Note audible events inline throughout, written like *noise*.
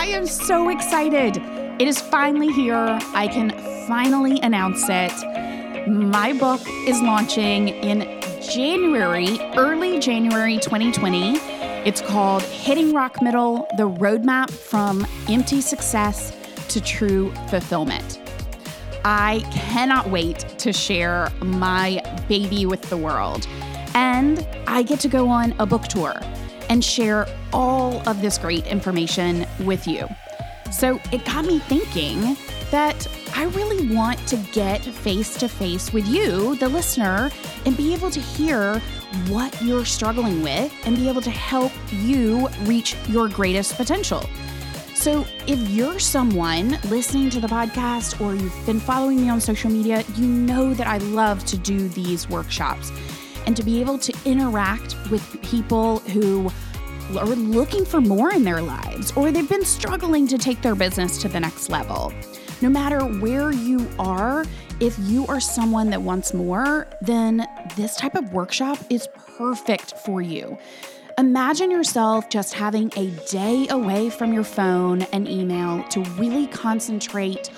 I am so excited. It is finally here. I can finally announce it. My book is launching in January, early January 2020. It's called Hitting Rock Middle The Roadmap from Empty Success to True Fulfillment. I cannot wait to share my baby with the world. And I get to go on a book tour and share all of this great information with you. So it got me thinking that I really want to get face to face with you, the listener, and be able to hear what you're struggling with and be able to help you reach your greatest potential. So, if you're someone listening to the podcast or you've been following me on social media, you know that I love to do these workshops and to be able to interact with people who are looking for more in their lives or they've been struggling to take their business to the next level. No matter where you are, if you are someone that wants more, then this type of workshop is perfect for you. Imagine yourself just having a day away from your phone and email to really concentrate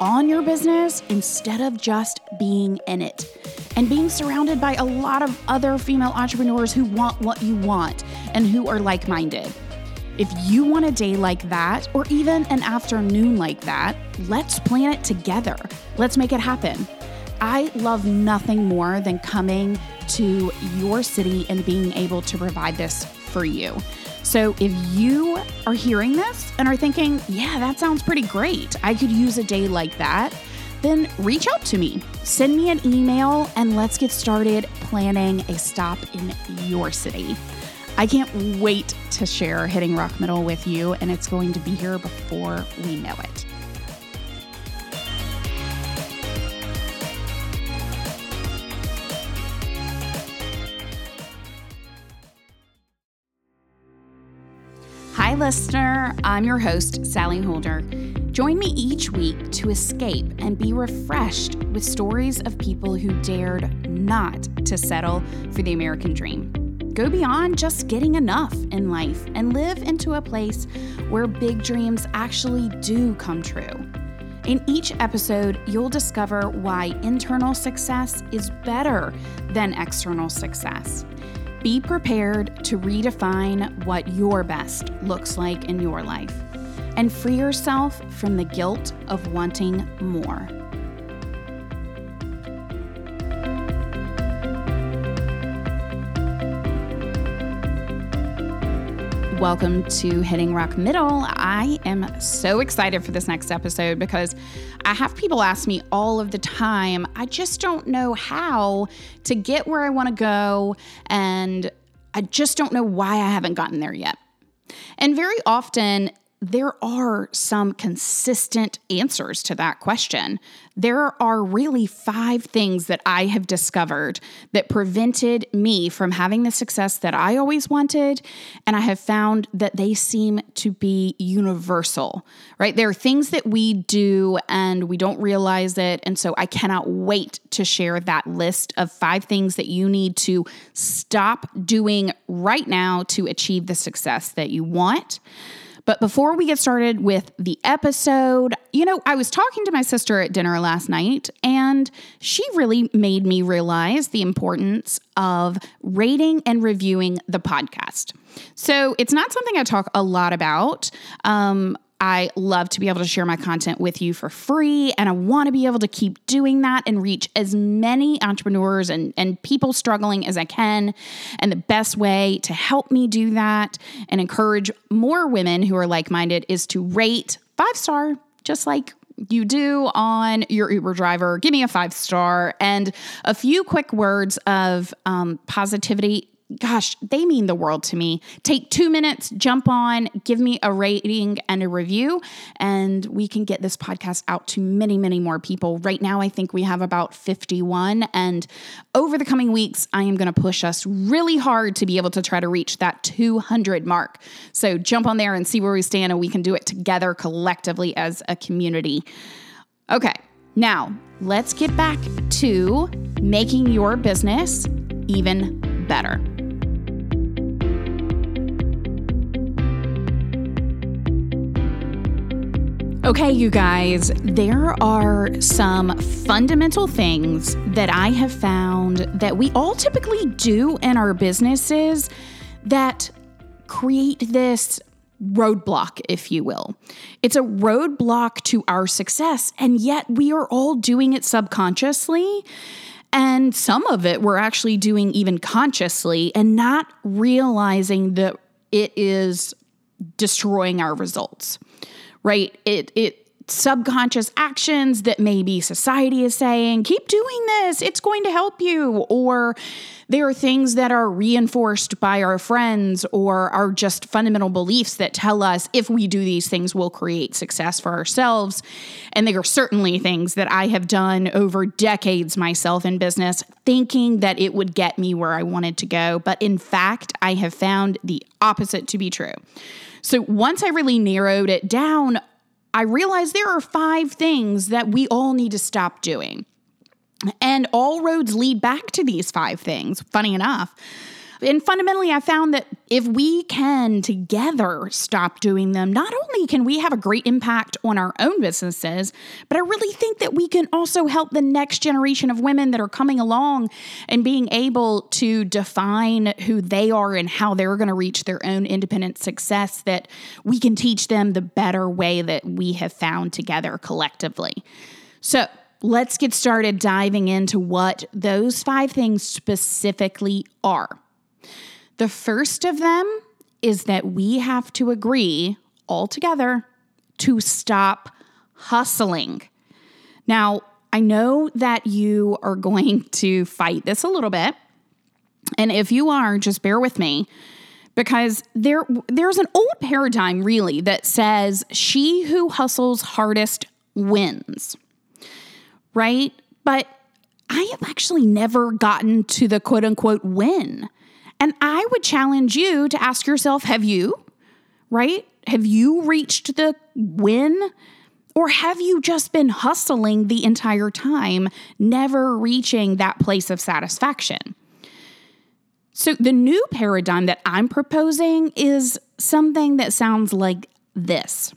on your business instead of just being in it. And being surrounded by a lot of other female entrepreneurs who want what you want and who are like minded. If you want a day like that, or even an afternoon like that, let's plan it together. Let's make it happen. I love nothing more than coming to your city and being able to provide this for you. So if you are hearing this and are thinking, yeah, that sounds pretty great, I could use a day like that, then reach out to me. Send me an email and let's get started planning a stop in your city. I can't wait to share Hitting Rock Middle with you, and it's going to be here before we know it. Hi, listener. I'm your host, Sally Holder. Join me each week to escape and be refreshed with stories of people who dared not to settle for the American dream. Go beyond just getting enough in life and live into a place where big dreams actually do come true. In each episode, you'll discover why internal success is better than external success be prepared to redefine what your best looks like in your life and free yourself from the guilt of wanting more. Welcome to Hitting Rock Middle. I am so excited for this next episode because I have people ask me all of the time. I just don't know how to get where I want to go, and I just don't know why I haven't gotten there yet. And very often, there are some consistent answers to that question. There are really five things that I have discovered that prevented me from having the success that I always wanted. And I have found that they seem to be universal, right? There are things that we do and we don't realize it. And so I cannot wait to share that list of five things that you need to stop doing right now to achieve the success that you want. But before we get started with the episode, you know, I was talking to my sister at dinner last night, and she really made me realize the importance of rating and reviewing the podcast. So it's not something I talk a lot about. Um, I love to be able to share my content with you for free, and I want to be able to keep doing that and reach as many entrepreneurs and, and people struggling as I can. And the best way to help me do that and encourage more women who are like minded is to rate five star, just like you do on your Uber driver. Give me a five star and a few quick words of um, positivity gosh, they mean the world to me. Take two minutes, jump on, give me a rating and a review, and we can get this podcast out to many, many more people. Right now, I think we have about 51. And over the coming weeks, I am going to push us really hard to be able to try to reach that 200 mark. So jump on there and see where we stand, and we can do it together collectively as a community. Okay, now let's get back to making your business even better. Okay, you guys, there are some fundamental things that I have found that we all typically do in our businesses that create this roadblock, if you will. It's a roadblock to our success, and yet we are all doing it subconsciously. And some of it we're actually doing even consciously and not realizing that it is destroying our results right? It it subconscious actions that maybe society is saying, keep doing this, it's going to help you. Or there are things that are reinforced by our friends or are just fundamental beliefs that tell us if we do these things, we'll create success for ourselves. And there are certainly things that I have done over decades myself in business, thinking that it would get me where I wanted to go. But in fact, I have found the opposite to be true. So once I really narrowed it down, I realize there are five things that we all need to stop doing. And all roads lead back to these five things, funny enough. And fundamentally, I found that if we can together stop doing them, not only can we have a great impact on our own businesses, but I really think that we can also help the next generation of women that are coming along and being able to define who they are and how they're going to reach their own independent success, that we can teach them the better way that we have found together collectively. So, let's get started diving into what those five things specifically are. The first of them is that we have to agree all together to stop hustling. Now, I know that you are going *laughs* to fight this a little bit. And if you are, just bear with me because there there's an old paradigm really that says she who hustles hardest wins. Right? But I have actually never gotten to the quote unquote win. And I would challenge you to ask yourself have you, right? Have you reached the win? Or have you just been hustling the entire time, never reaching that place of satisfaction? So, the new paradigm that I'm proposing is something that sounds like this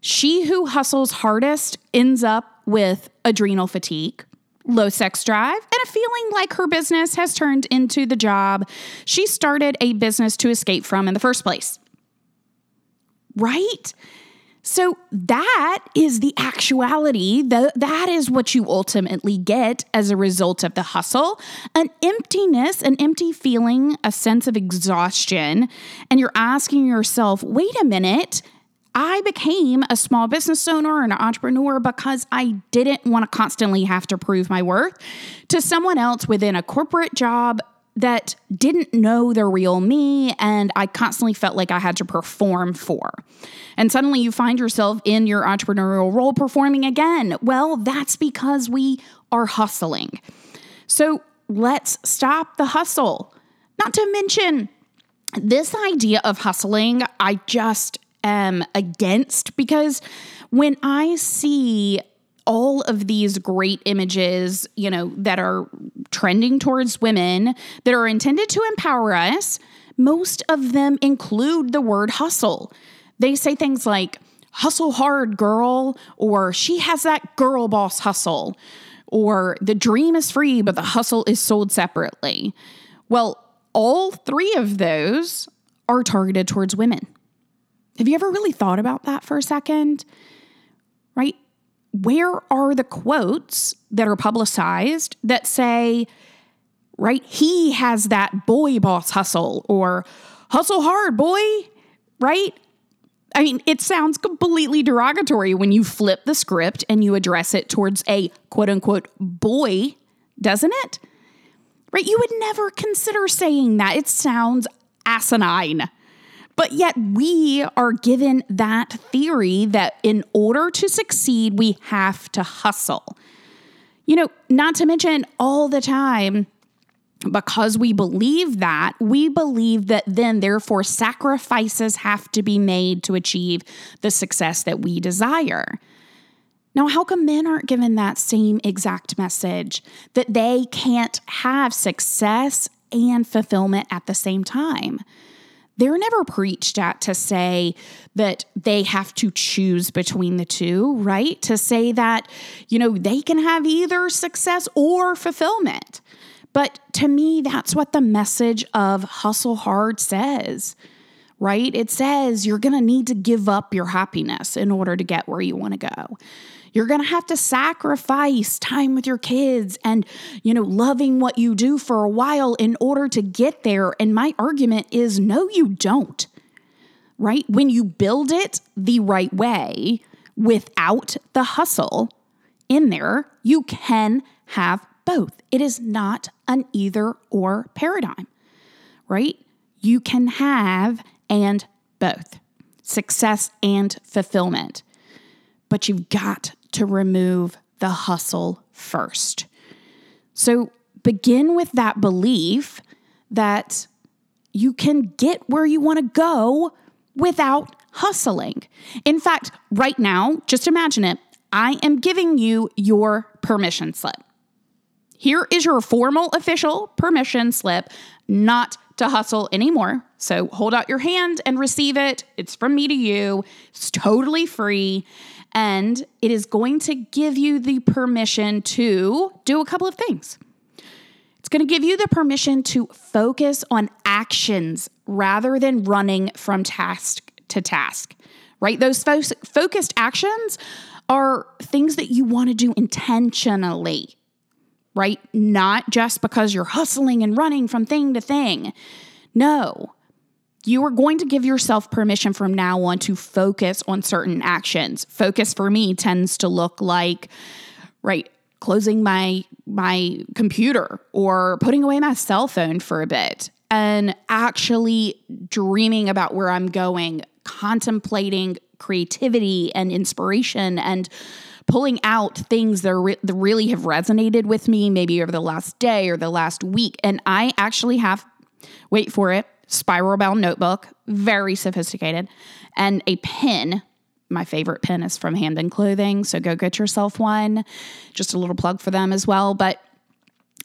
She who hustles hardest ends up with adrenal fatigue, low sex drive, and a feeling like her business has turned into the job she started a business to escape from in the first place. Right? So that is the actuality. The, that is what you ultimately get as a result of the hustle an emptiness, an empty feeling, a sense of exhaustion. And you're asking yourself, wait a minute, I became a small business owner and an entrepreneur because I didn't want to constantly have to prove my worth to someone else within a corporate job that didn't know the real me and I constantly felt like I had to perform for. And suddenly you find yourself in your entrepreneurial role performing again. Well, that's because we are hustling. So let's stop the hustle. Not to mention, this idea of hustling, I just am against because when I see all of these great images, you know, that are trending towards women that are intended to empower us, most of them include the word hustle. They say things like, hustle hard, girl, or she has that girl boss hustle, or the dream is free, but the hustle is sold separately. Well, all three of those are targeted towards women. Have you ever really thought about that for a second? Right? Where are the quotes that are publicized that say, right, he has that boy boss hustle or hustle hard, boy, right? I mean, it sounds completely derogatory when you flip the script and you address it towards a quote unquote boy, doesn't it? Right? You would never consider saying that. It sounds asinine. But yet, we are given that theory that in order to succeed, we have to hustle. You know, not to mention all the time, because we believe that, we believe that then, therefore, sacrifices have to be made to achieve the success that we desire. Now, how come men aren't given that same exact message that they can't have success and fulfillment at the same time? They're never preached at to say that they have to choose between the two, right? To say that, you know, they can have either success or fulfillment. But to me, that's what the message of hustle hard says, right? It says you're going to need to give up your happiness in order to get where you want to go. You're going to have to sacrifice time with your kids and, you know, loving what you do for a while in order to get there. And my argument is no, you don't, right? When you build it the right way without the hustle in there, you can have both. It is not an either or paradigm, right? You can have and both success and fulfillment, but you've got to remove the hustle first. So begin with that belief that you can get where you want to go without hustling. In fact, right now, just imagine it. I am giving you your permission slip. Here is your formal official permission slip not to hustle anymore. So hold out your hand and receive it. It's from me to you. It's totally free and it is going to give you the permission to do a couple of things. It's going to give you the permission to focus on actions rather than running from task to task, right? Those fo- focused actions are things that you want to do intentionally, right? Not just because you're hustling and running from thing to thing. No, you are going to give yourself permission from now on to focus on certain actions. Focus for me tends to look like, right, closing my my computer or putting away my cell phone for a bit and actually dreaming about where I'm going, contemplating creativity and inspiration and pulling out things that, re- that really have resonated with me maybe over the last day or the last week and I actually have wait for it spiral bound notebook, very sophisticated, and a pen. My favorite pen is from Hand and Clothing, so go get yourself one. Just a little plug for them as well. But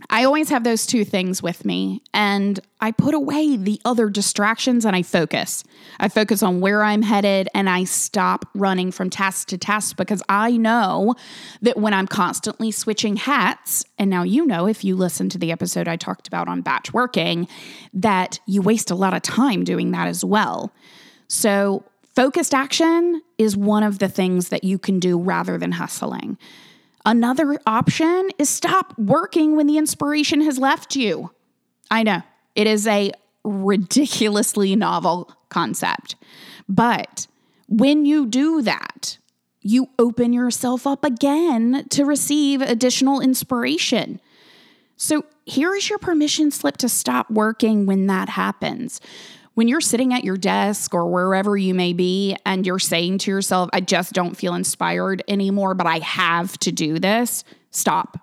I always have those two things with me, and I put away the other distractions and I focus. I focus on where I'm headed and I stop running from task to task because I know that when I'm constantly switching hats, and now you know if you listen to the episode I talked about on batch working, that you waste a lot of time doing that as well. So, focused action is one of the things that you can do rather than hustling. Another option is stop working when the inspiration has left you. I know it is a ridiculously novel concept, but when you do that, you open yourself up again to receive additional inspiration. So, here is your permission slip to stop working when that happens when you're sitting at your desk or wherever you may be and you're saying to yourself, I just don't feel inspired anymore, but I have to do this, stop.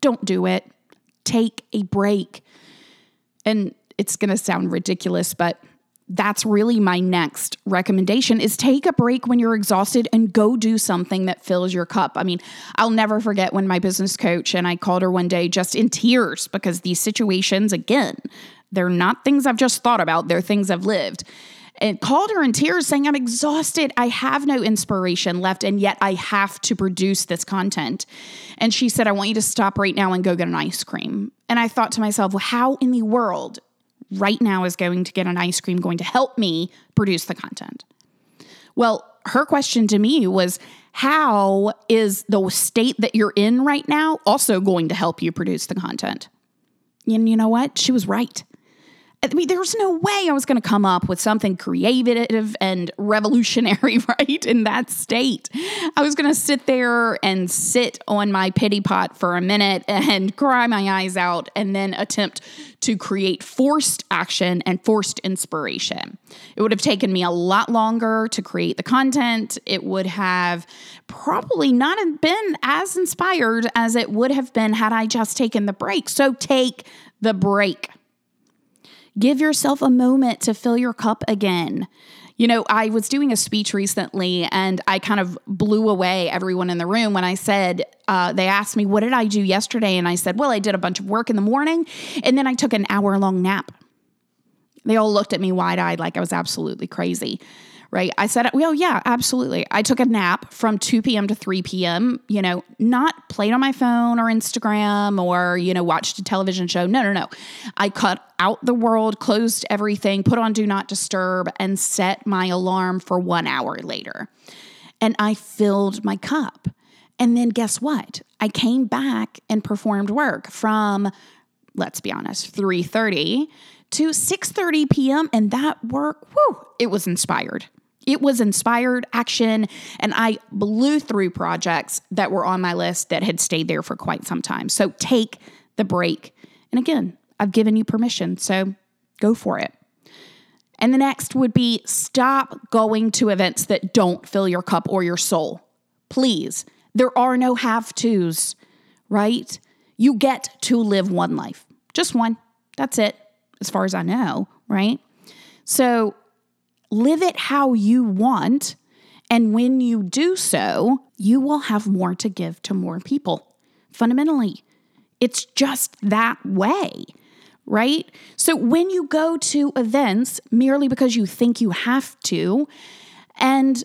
Don't do it. Take a break. And it's going to sound ridiculous, but that's really my next recommendation is take a break when you're exhausted and go do something that fills your cup. I mean, I'll never forget when my business coach and I called her one day just in tears because these situations again they're not things I've just thought about, they're things I've lived. And called her in tears saying, I'm exhausted. I have no inspiration left, and yet I have to produce this content. And she said, I want you to stop right now and go get an ice cream. And I thought to myself, well, how in the world right now is going to get an ice cream going to help me produce the content? Well, her question to me was, how is the state that you're in right now also going to help you produce the content? And you know what? She was right. I mean, there's no way I was going to come up with something creative and revolutionary, *laughs* right? In that state. I was going to sit there and sit on my pity pot for a minute and *laughs* cry my eyes out and then attempt to create forced action and forced inspiration. It would have taken me a lot longer to create the content. It would have probably not been as inspired as it would have been had I just taken the break. So take the break. Give yourself a moment to fill your cup again. You know, I was doing a speech recently and I kind of blew away everyone in the room when I said, uh, they asked me, What did I do yesterday? And I said, Well, I did a bunch of work in the morning and then I took an hour long nap. They all looked at me wide eyed like I was absolutely crazy right? I said, well, yeah, absolutely. I took a nap from 2 p.m. to 3 p.m., you know, not played on my phone or Instagram or, you know, watched a television show. No, no, no. I cut out the world, closed everything, put on Do Not Disturb, and set my alarm for one hour later. And I filled my cup. And then guess what? I came back and performed work from, let's be honest, 3:30 to 6:30 p.m. and that work, whoo, it was inspired. It was inspired action, and I blew through projects that were on my list that had stayed there for quite some time. So take the break. And again, I've given you permission, so go for it. And the next would be stop going to events that don't fill your cup or your soul. Please, there are no have tos, right? You get to live one life, just one. That's it, as far as I know, right? So live it how you want. And when you do so, you will have more to give to more people. Fundamentally, it's just that way, right? So when you go to events merely because you think you have to, and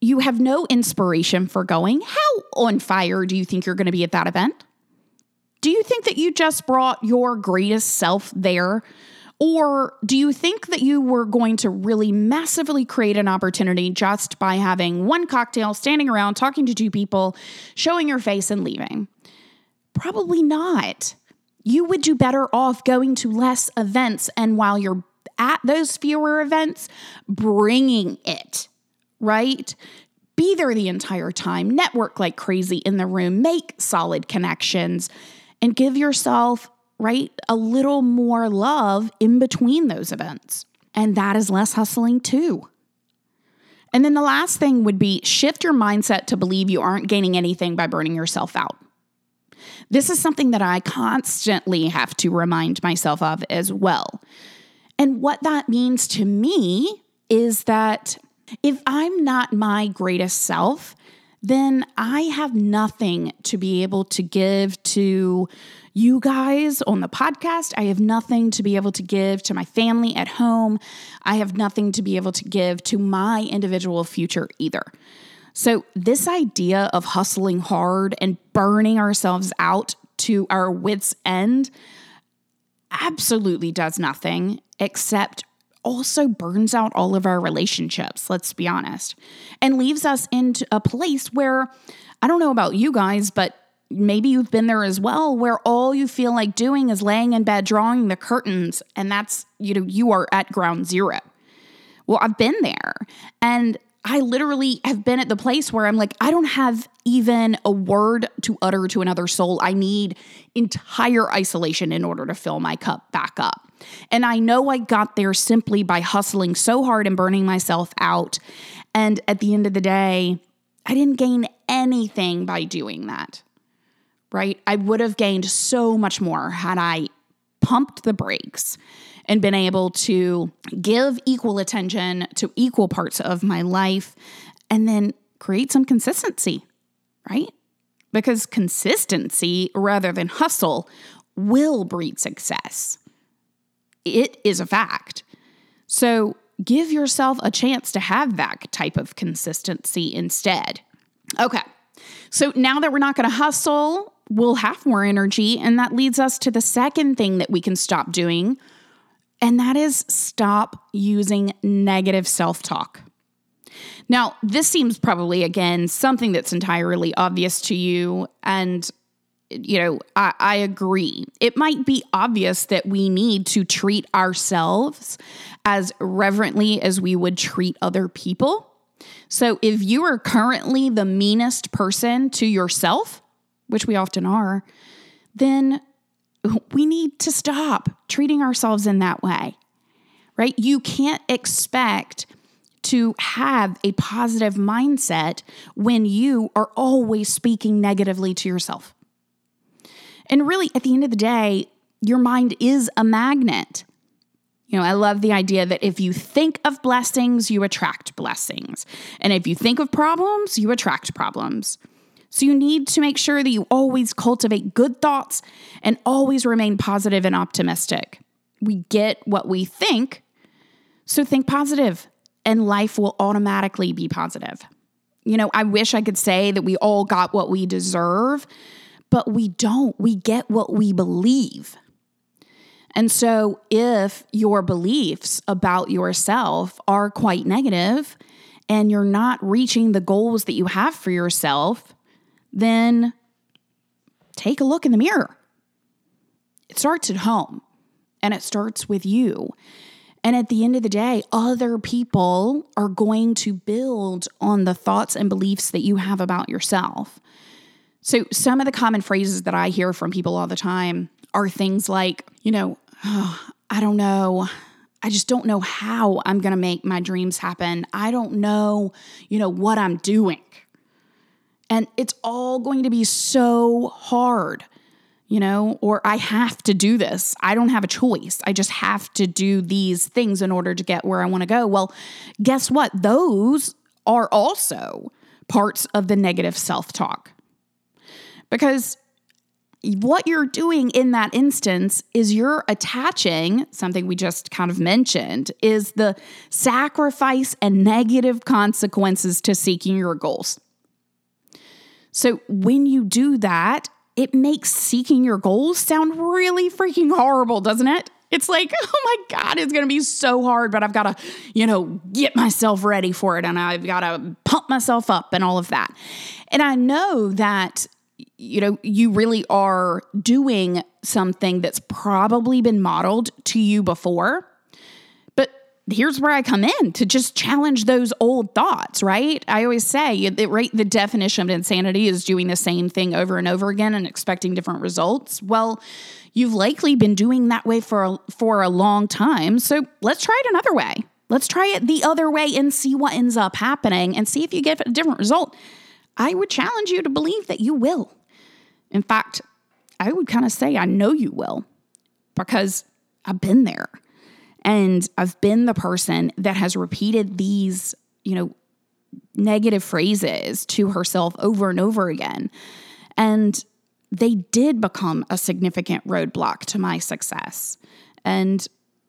you have no inspiration for going, how on fire do you think you're going to be at that event? Do you think that you just brought your greatest self there or do you think that you were going to really massively create an opportunity just by having one cocktail, standing around, talking to two people, showing your face, and leaving? Probably not. You would do better off going to less events and while you're at those fewer events, bringing it, right? Be there the entire time, network like crazy in the room, make solid connections, and give yourself right? A little more love in between those events. And that is less hustling too. And then the last thing would be shift your mindset to believe you aren't gaining anything by burning yourself out. This is something that I constantly have to remind myself of as well. And what that means to me is that if I'm not my greatest self, then I have nothing to be able to give to you guys on the podcast. I have nothing to be able to give to my family at home. I have nothing to be able to give to my individual future either. So, this idea of hustling hard and burning ourselves out to our wits' end absolutely does nothing except also burns out all of our relationships, let's be honest, and leaves us into a place where I don't know about you guys, but maybe you've been there as well where all you feel like doing is laying in bed drawing the curtains and that's you know you are at ground zero. Well i've been there and i literally have been at the place where i'm like i don't have even a word to utter to another soul. I need entire isolation in order to fill my cup back up and i know i got there simply by hustling so hard and burning myself out and at the end of the day i didn't gain anything by doing that right? I would have gained so much more had I pumped the brakes and been able to give equal attention to equal parts of my life and then create some consistency, right? Because consistency rather than hustle will breed success. It is a fact. So give yourself a chance to have that type of consistency instead. Okay. So now that we're not going to hustle, we'll have more energy. And that leads us to the second thing that we can stop doing, and that is stop using negative self talk. Now, this seems probably, again, something that's entirely obvious to you. And, you know, I, I, agree. It might be obvious that we need to treat ourselves as reverently as we would treat other people. So if you are currently the meanest person to yourself, which we often are, then we need to stop treating ourselves in that way, right? You can't expect to have a positive mindset when you are always speaking negatively to yourself. And really, at the end of the day, your mind is a magnet. You know, I love the idea that if you think of blessings, you attract blessings. And if you think of problems, you attract problems. So you need to make sure that you always cultivate good thoughts and always remain positive and optimistic. We get what we think, So think positive, and life will automatically be positive. You know, I wish I could say that we all got what we deserve, but we don't. We get what we believe. And so, if your beliefs about yourself are quite negative and you're not reaching the goals that you have for yourself, then take a look in the mirror. It starts at home and it starts with you. And at the end of the day, other people are going to build on the thoughts and beliefs that you have about yourself. So, some of the common phrases that I hear from people all the time are things like, you know, oh, I don't know. I just don't know how I'm going to make my dreams happen. I don't know, you know, what I'm doing. And it's all going to be so hard you know, or I have to do this. I don't have a choice. I just have to do these things in order to get where I want to go. Well, guess what? Those are also parts of the negative self talk. Because what you're doing in that instance is you're attaching something we just kind of mentioned is the sacrifice and negative consequences to seeking your goals. So when you do that, it makes seeking your goals sound really freaking horrible, doesn't it? It's like, *laughs* oh my God, it's going to be so hard, but I've got to, you know, get myself ready for it and I've got to pump myself up and all of that. And I know that, you know, you really are doing something that's probably been modeled to you before But here's where I come in to just challenge those old thoughts, right? I always say that right the definition of insanity is doing the same thing over and over again and expecting different results. Well, you've likely been doing that way for a, for a long time. So, let's try it another way. Let's try it the other way and see what ends up happening and see if you get a different result. I would challenge you to believe that you will. In fact, I would kind of say I know you will because I've been there. And I've been the person that has repeated these, you know, negative phrases to herself over and over again. And they did become a significant roadblock to my success. And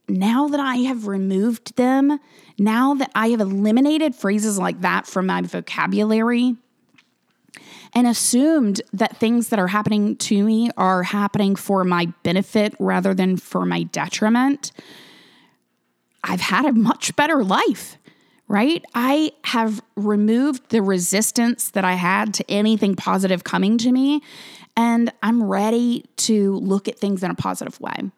now that I have removed them, now that I have eliminated phrases like that from my vocabulary and assumed that things that are happening to me are happening for my benefit rather than for my detriment, I've had a much better life, right? I have removed the resistance that I had to anything positive coming to me, and I'm ready to look at things in a positive way.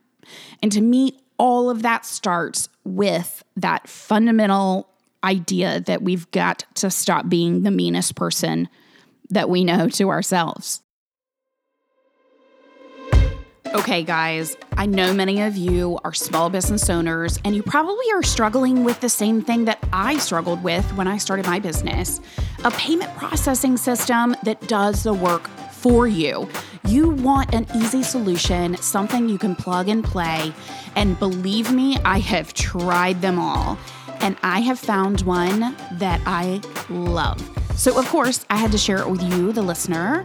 And to me, all of that starts with that fundamental idea that we've got to stop being the meanest person that we know to ourselves. Okay, guys, I know many of you are small business owners, and you probably are struggling with the same thing that I struggled with when I started my business a payment processing system that does the work for you. You want an easy solution, something you can plug and play. And believe me, I have tried them all, and I have found one that I love. So, of course, I had to share it with you, the listener.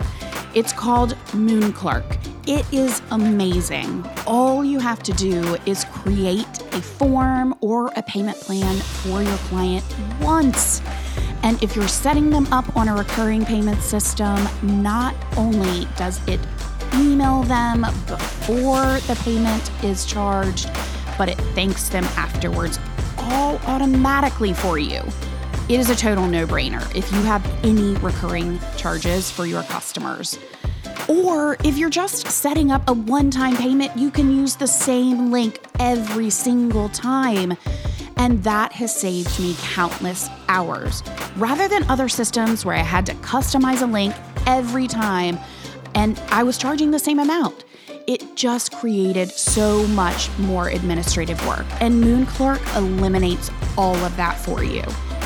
It's called MoonClerk. It is amazing. All you have to do is create a form or a payment plan for your client once. And if you're setting them up on a recurring payment system, not only does it email them before the payment is charged, but it thanks them afterwards, all automatically for you. It is a total no brainer if you have any recurring charges for your customers. Or if you're just setting up a one time payment, you can use the same link every single time. And that has saved me countless hours. Rather than other systems where I had to customize a link every time and I was charging the same amount, it just created so much more administrative work. And MoonClerk eliminates all of that for you.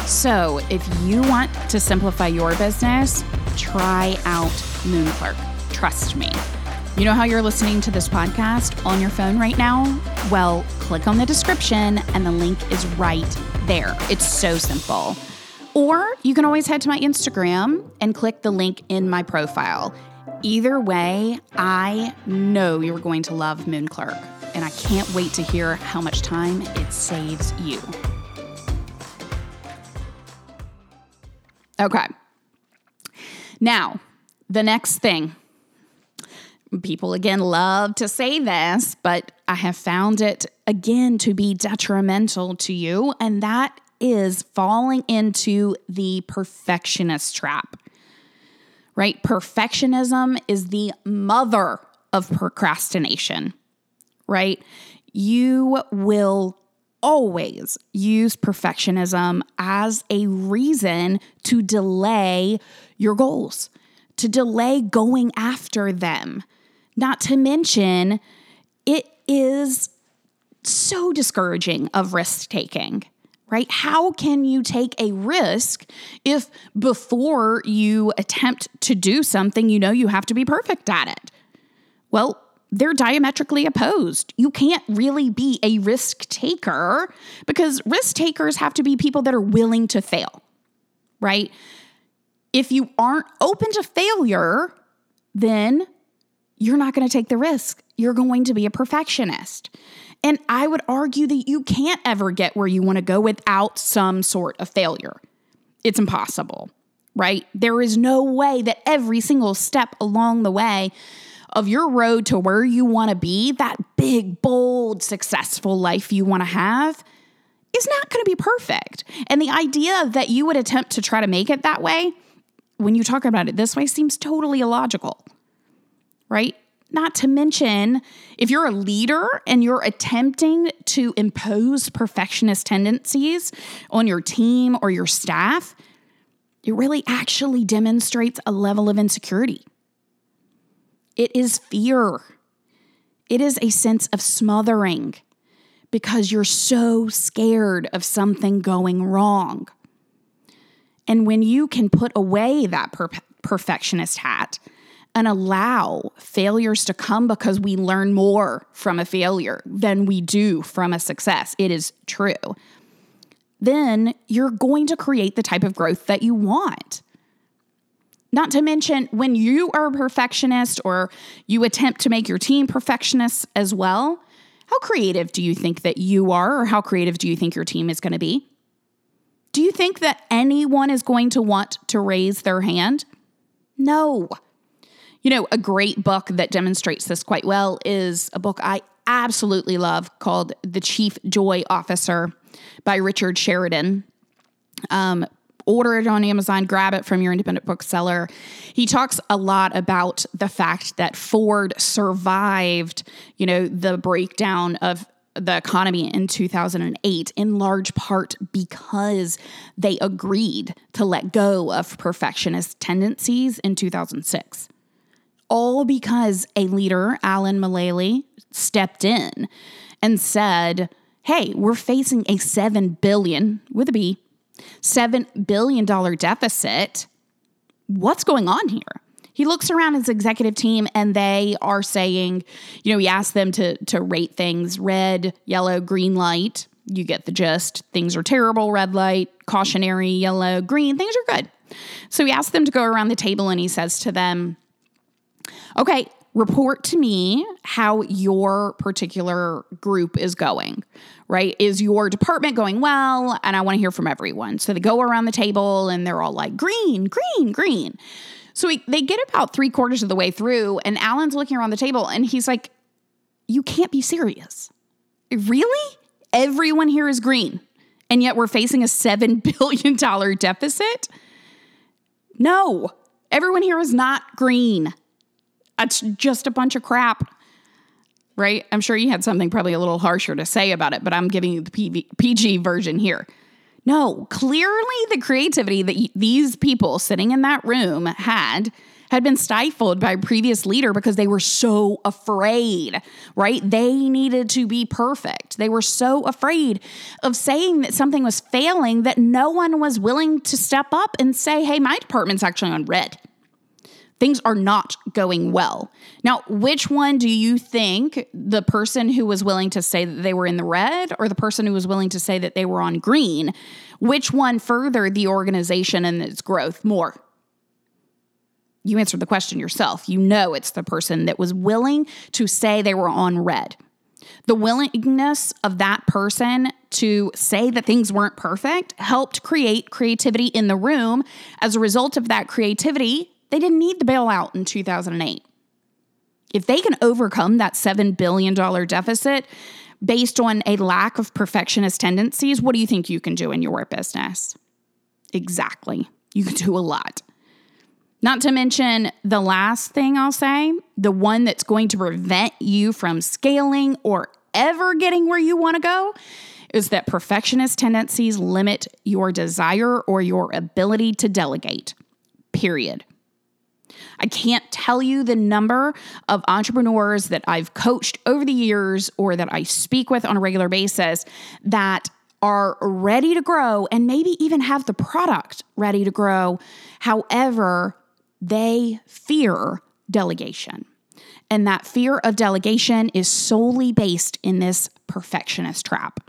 So if you want to simplify your business, try out MoonClerk. Trust me. You know how you're listening to this podcast on your phone right now? Well, click on the description and the link is right there. It's so simple. Or you can always head to my Instagram and click the link in my profile. Either way, I know you're going to love MoonClerk, and I can't wait to hear how much time it saves you. Okay. Now, the next thing. People again love to say this, but I have found it again to be detrimental to you, and that is falling into the perfectionist trap. Right? Perfectionism is the mother of procrastination, right? You will always use perfectionism as a reason to delay your goals, to delay going after them. Not to mention, it is so discouraging of risk taking, right? How can you take a risk if before you attempt to do something, you know you have to be perfect at it? Well, they're diametrically opposed. You can't really be a risk taker because risk takers have to be people that are willing to fail, right? If you aren't open to failure, then you're not going to take the risk. You're going to be a perfectionist. And I would argue that you can't ever get where you want to go without some sort of failure. It's impossible, right? There is no way that every single step along the way of your road to where you want to be, that big, bold, successful life you want to have, is not going to be perfect. And the idea that you would attempt to try to make it that way, when you talk about it this way, seems totally illogical, right? Not to mention, if you're a leader and you're attempting to impose perfectionist tendencies on your team or your staff, it really actually demonstrates a level of insecurity. It is fear. It is a sense of smothering because you're so scared of something going wrong. And when you can put away that per- perfectionist hat and allow failures to come because we learn more from a failure than we do from a success, it is true. Then you're going to create the type of growth that you want. Not to mention, when you are a perfectionist or you attempt to make your team perfectionists as well, how creative do you think that you are, or how creative do you think your team is going to be? Do you think that anyone is going to want to raise their hand? No. You know, a great book that demonstrates this quite well is a book I absolutely love called The Chief Joy Officer by Richard Sheridan. Um, order it on Amazon, grab it from your independent bookseller. He talks a lot about the fact that Ford survived, you know, the breakdown of the economy in 2008 in large part because they agreed to let go of perfectionist tendencies in 2006. All because a leader, Alan Mulally, stepped in and said, "Hey, we're facing a 7 billion with a B $7 billion deficit. What's going on here? He looks around his executive team and they are saying, you know, he asked them to, to rate things red, yellow, green light. You get the gist. Things are terrible, red light, cautionary, yellow, green. Things are good. So he asked them to go around the table and he says to them, okay, report to me how your particular group is going, right? Is your department going well? And I want to hear from everyone. So they go around the table and they're all like, green, green, green. So we, they get about three quarters of the way through, and Alan's looking around the table and he's like, You can't be serious. Really? Everyone here is green, and yet we're facing a $7 *laughs* billion deficit? No, everyone here is not green. It's just a bunch of crap. Right? I'm sure you had something probably a little harsher to say about it, but I'm giving you the PV, PG version here. No, clearly the creativity that these people sitting in that room had had been stifled by a previous leader because they were so afraid, right? They needed to be perfect. They were so afraid of saying that something was failing that no one was willing to step up and say, hey, my department's actually on red things are not going well. Now, which one do you think the person who was willing to say that they were in the red or the person who was willing to say that they were on green, which one furthered the organization and its growth more? You answered the question yourself. You know it's the person that was willing to say they were on red. The willingness of that person to say that things weren't perfect helped create creativity in the room. As a result of that creativity, they didn't need the bailout in 2008. If they can overcome that $7 billion deficit based on a lack of perfectionist tendencies, what do you think you can do in your business? Exactly. You can do a lot. Not to mention the last thing I'll say, the one that's going to prevent you from scaling or ever getting where you want to go is that perfectionist tendencies limit your desire or your ability to delegate. Period. I can't tell you the number of entrepreneurs that I've coached over the years or that I speak with on a regular basis that are ready to grow and maybe even have the product ready to grow. However, they fear delegation. And that fear of delegation is solely based in this perfectionist trap.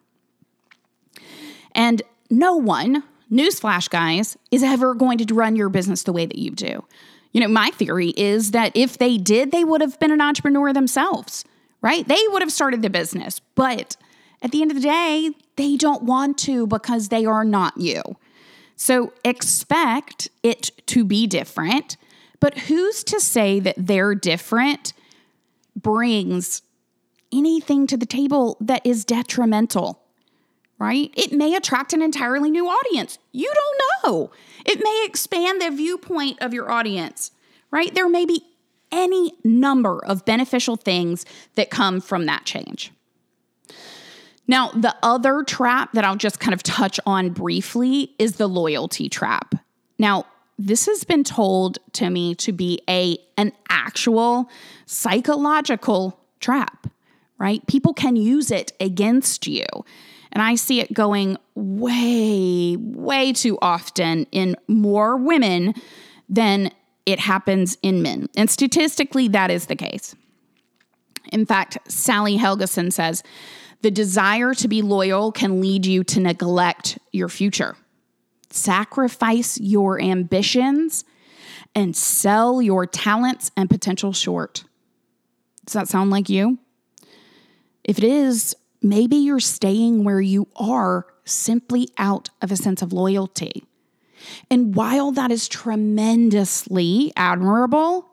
And no one, newsflash guys, is ever going to run your business the way that you do. You know, my theory is that if they did, they would have been an entrepreneur themselves, right? They would have started the business. But at the end of the day, they don't want to because they are not you. So expect it to be different, but who's to say that they're different brings anything to the table that is detrimental? Right? It may attract an entirely new audience. You don't know. It may expand the viewpoint of your audience, right? There may be any number of beneficial things that come from that change. Now, the other trap that I'll just kind of touch on briefly is the loyalty trap. Now, this has been told to me to be a an actual psychological trap, right? People can use it against you. And I see it going way, way too often in more women than it happens in men. And statistically, that is the case. In fact, Sally Helgesen says the desire to be loyal can lead you to neglect your future, sacrifice your ambitions, and sell your talents and potential short. Does that sound like you? If it is, maybe you're staying where you are simply out of a sense of loyalty. And while that is tremendously admirable,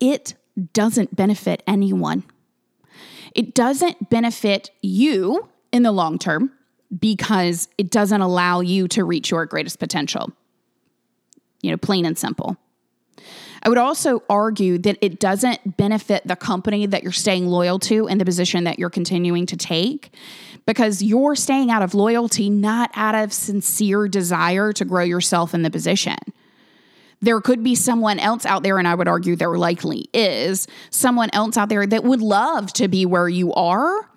it doesn't benefit anyone. It doesn't benefit you in the long term because it doesn't allow you to reach your greatest potential. You know, plain and simple. I would also argue that it doesn't benefit the company that you're staying loyal to and the position that you're continuing to take because you're staying out of loyalty, not out of sincere desire to grow yourself in the position. There could be someone else out there, and I would argue there likely is someone else out there that would love to be where you are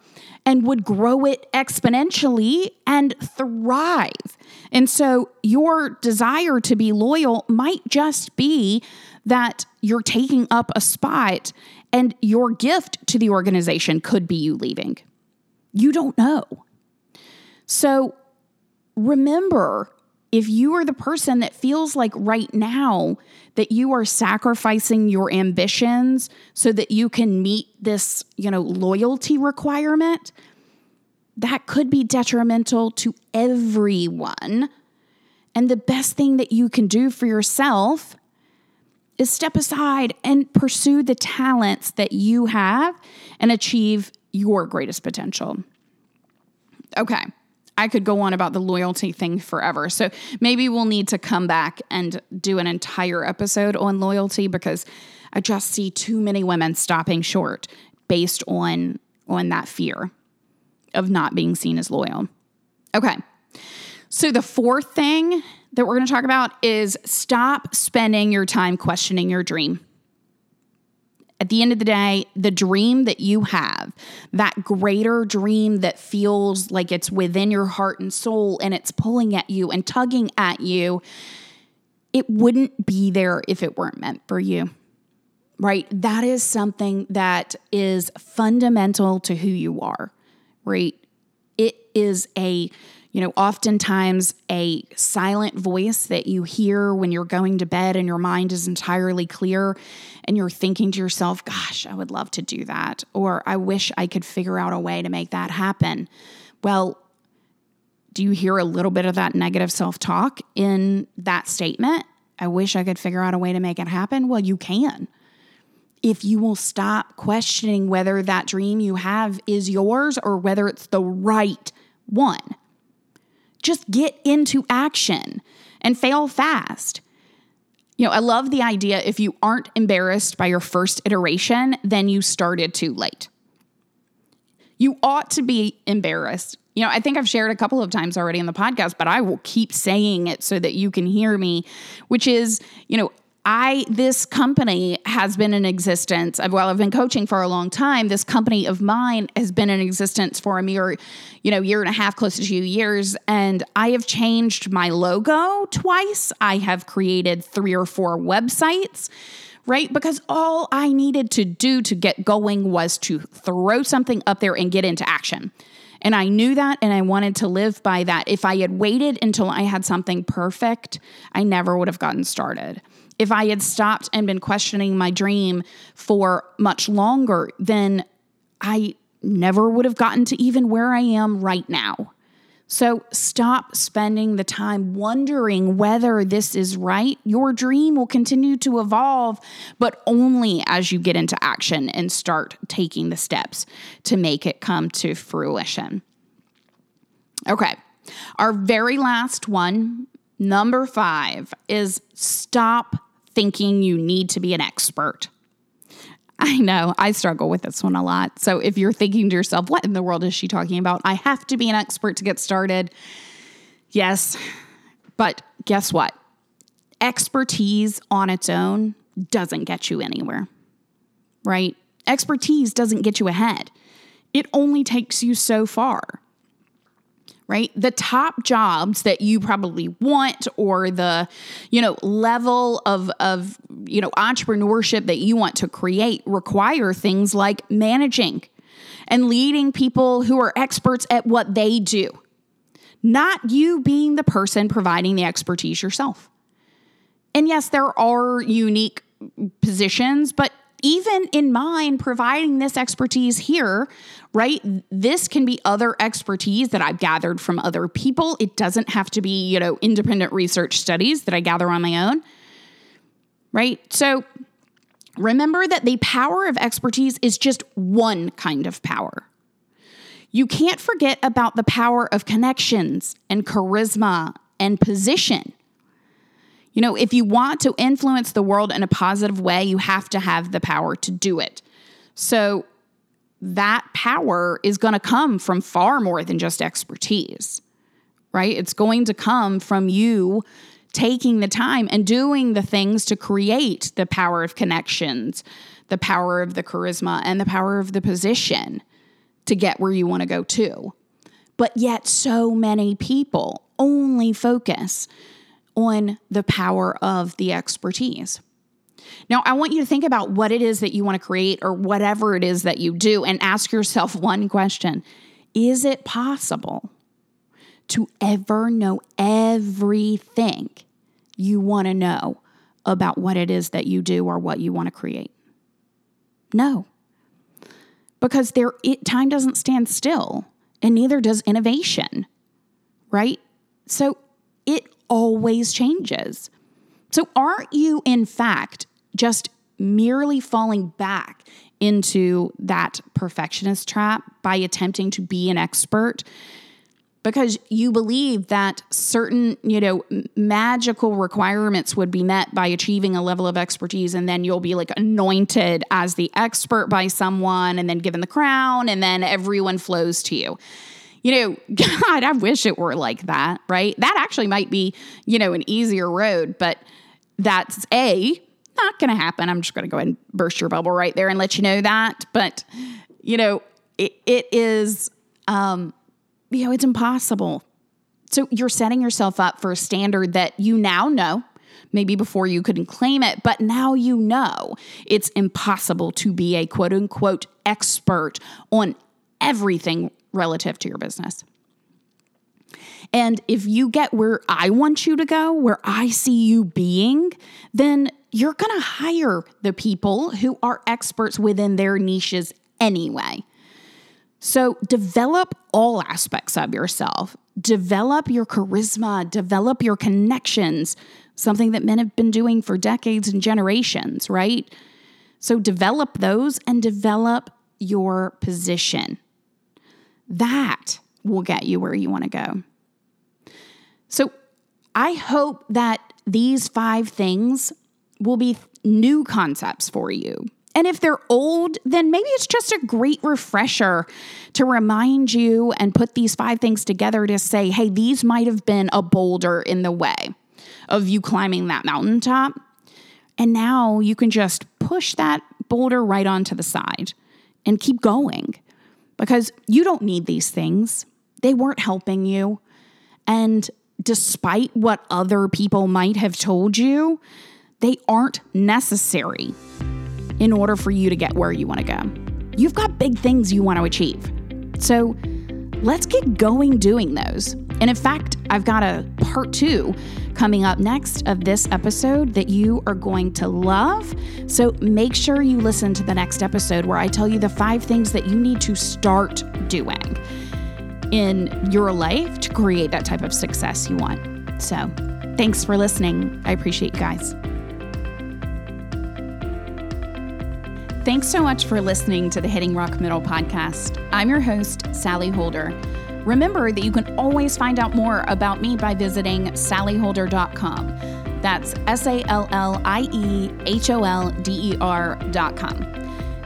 and would grow it exponentially and thrive. And so your desire to be loyal might just be that you're taking up a spot and your gift to the organization could be you leaving. You don't know. So remember if you are the person that feels like right now that you are sacrificing your ambitions so that you can meet this, you know, loyalty requirement, that could be detrimental to everyone. And the best thing that you can do for yourself is step aside and pursue the talents that you have and achieve your greatest potential. Okay. I could go on about the loyalty thing forever. So maybe we'll need to come back and do an entire episode on loyalty because I just see too many women stopping short based on on that fear of not being seen as loyal. Okay. So the fourth thing that we're going to talk about is stop spending your time questioning your dream at the end of the day, the dream that you have, that greater dream that feels like it's within your heart and soul and it's pulling at you and tugging at you, it wouldn't be there if it weren't meant for you. Right? That is something that is fundamental to who you are, right? It is a You know, oftentimes a silent voice that you hear when you're going to bed and your mind is entirely clear and you're thinking to yourself, gosh, I would love to do that. Or I wish I could figure out a way to make that happen. Well, do you hear a little bit of that negative self talk in that statement? I wish I could figure out a way to make it happen. Well, you can. If you will stop questioning whether that dream you have is yours or whether it's the right one. Just get into action and fail fast. You know, I love the idea if you aren't embarrassed by your first iteration, then you started too late. You ought to be embarrassed. You know, I think I've shared a couple of times already in the podcast, but I will keep saying it so that you can hear me, which is, you know, I this company has been in existence. Well, I've been coaching for a long time. This company of mine has been in existence for a mere, you know, year and a half, close to two years, and I have changed my logo twice. I have created three or four websites. Right? Because all I needed to do to get going was to throw something up there and get into action. And I knew that and I wanted to live by that. If I had waited until I had something perfect, I never would have gotten started if I had stopped and been questioning my dream for much longer, then I never would have gotten to even where I am right now. So stop spending the time wondering whether this is right. Your dream will continue to evolve, but only as you get into action and start taking the steps to make it come to fruition. Okay, our very last one, number five, is stop thinking you need to be an expert. I know I struggle with this one a lot. So if you're thinking to yourself, what in the world is she talking about? I have to be an expert to get started. Yes. But guess what? Expertise on its own doesn't get you anywhere, right? Expertise doesn't get you ahead. It only takes you so far right? The top jobs that you probably want or the, you know, level of of, you know, entrepreneurship that you want to create require things like managing and leading people who are experts at what they do. Not you being the person providing the expertise yourself. And yes, there are unique positions, but even in mine providing this expertise here, right? This can be other expertise that I've gathered from other people. It doesn't have to be, you know, independent research studies that I gather on my own, right? So remember that the power of expertise is just one kind of power. You can't forget about the power of connections and charisma and position. You know, if you want to influence the world in a positive way, you have to have the power to do it. So that power is going to come from far more than just expertise, right? It's going to come from you taking the time and doing the things to create the power of connections, the power of the charisma, and the power of the position to get where you want to go to. But yet, so many people only focus on the power of the expertise. Now, I want you to think about what it is that you want to create or whatever it is that you do and ask yourself one question Is it possible to ever know everything you want to know about what it is that you do or what you want to create? No. Because there it, time doesn't stand still and neither does innovation. Right? So it always changes. So, aren't you, in fact, just merely falling back into that perfectionist trap by attempting to be an expert? Because you believe that certain, you know, magical requirements would be met by achieving a level of expertise, and then you'll be like anointed as the expert by someone, and then given the crown, and then everyone flows to you you know, *laughs* God, I wish it were like that, right? That actually might be, you know, an easier road, but that's A, not going to happen. I'm just going to go ahead and burst your bubble right there and let you know that. But, you know, it, it is, um, you know, it's impossible. So you're setting yourself up for a standard that you now know. Maybe before you couldn't claim it, but now you know it's impossible to be a quote unquote expert on everything relative to your business. And if you get where I want you to go, where I see you being, then you're going to hire the people who are experts within their niches anyway. So develop all aspects of yourself. Develop your charisma, develop your connections, something that men have been doing for decades and generations, right? So develop those and develop your position. That will get you where you want to go. So I hope that these five things will be new concepts for you. And if they're old, then maybe it's just a great refresher to remind you and put these five things together to say, hey, these might have been a boulder in the way of you climbing that mountaintop. And now you can just push that boulder right onto the side and keep going because you don't need these things. They weren't helping you. And despite what other people might have told you, they aren't necessary in order for you to get where you want to go. You've got big things you want to achieve. So let's get going doing those. And in fact, I've got a part two coming up next of this episode that you are going to love. So make sure you listen to the next episode where I tell you the five things that you need to start doing in your life to create that type of success you want. So thanks for listening. I appreciate you guys. Thanks so much for listening to the Hitting Rock Middle podcast. I'm your host, Sallie Holder. Remember that you can always find out more about me by visiting sallieholder.com. That's S A L L I E H O L D E R.com.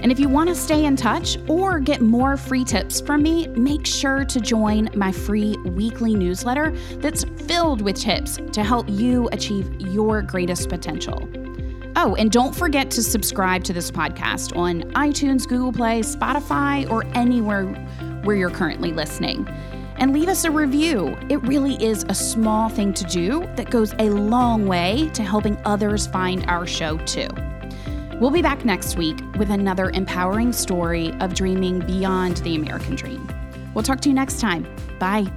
And if you want to stay in touch or get more free tips from me, make sure to join my free weekly newsletter that's filled with tips to help you achieve your greatest potential. Oh, and don't forget to subscribe to this podcast on iTunes, Google Play, Spotify, or anywhere where you're currently listening. And leave us a review. It really is a small thing to do that goes a long way to helping others find our show too. We'll be back next week with another empowering story of dreaming beyond the American dream. We'll talk to you next time. Bye.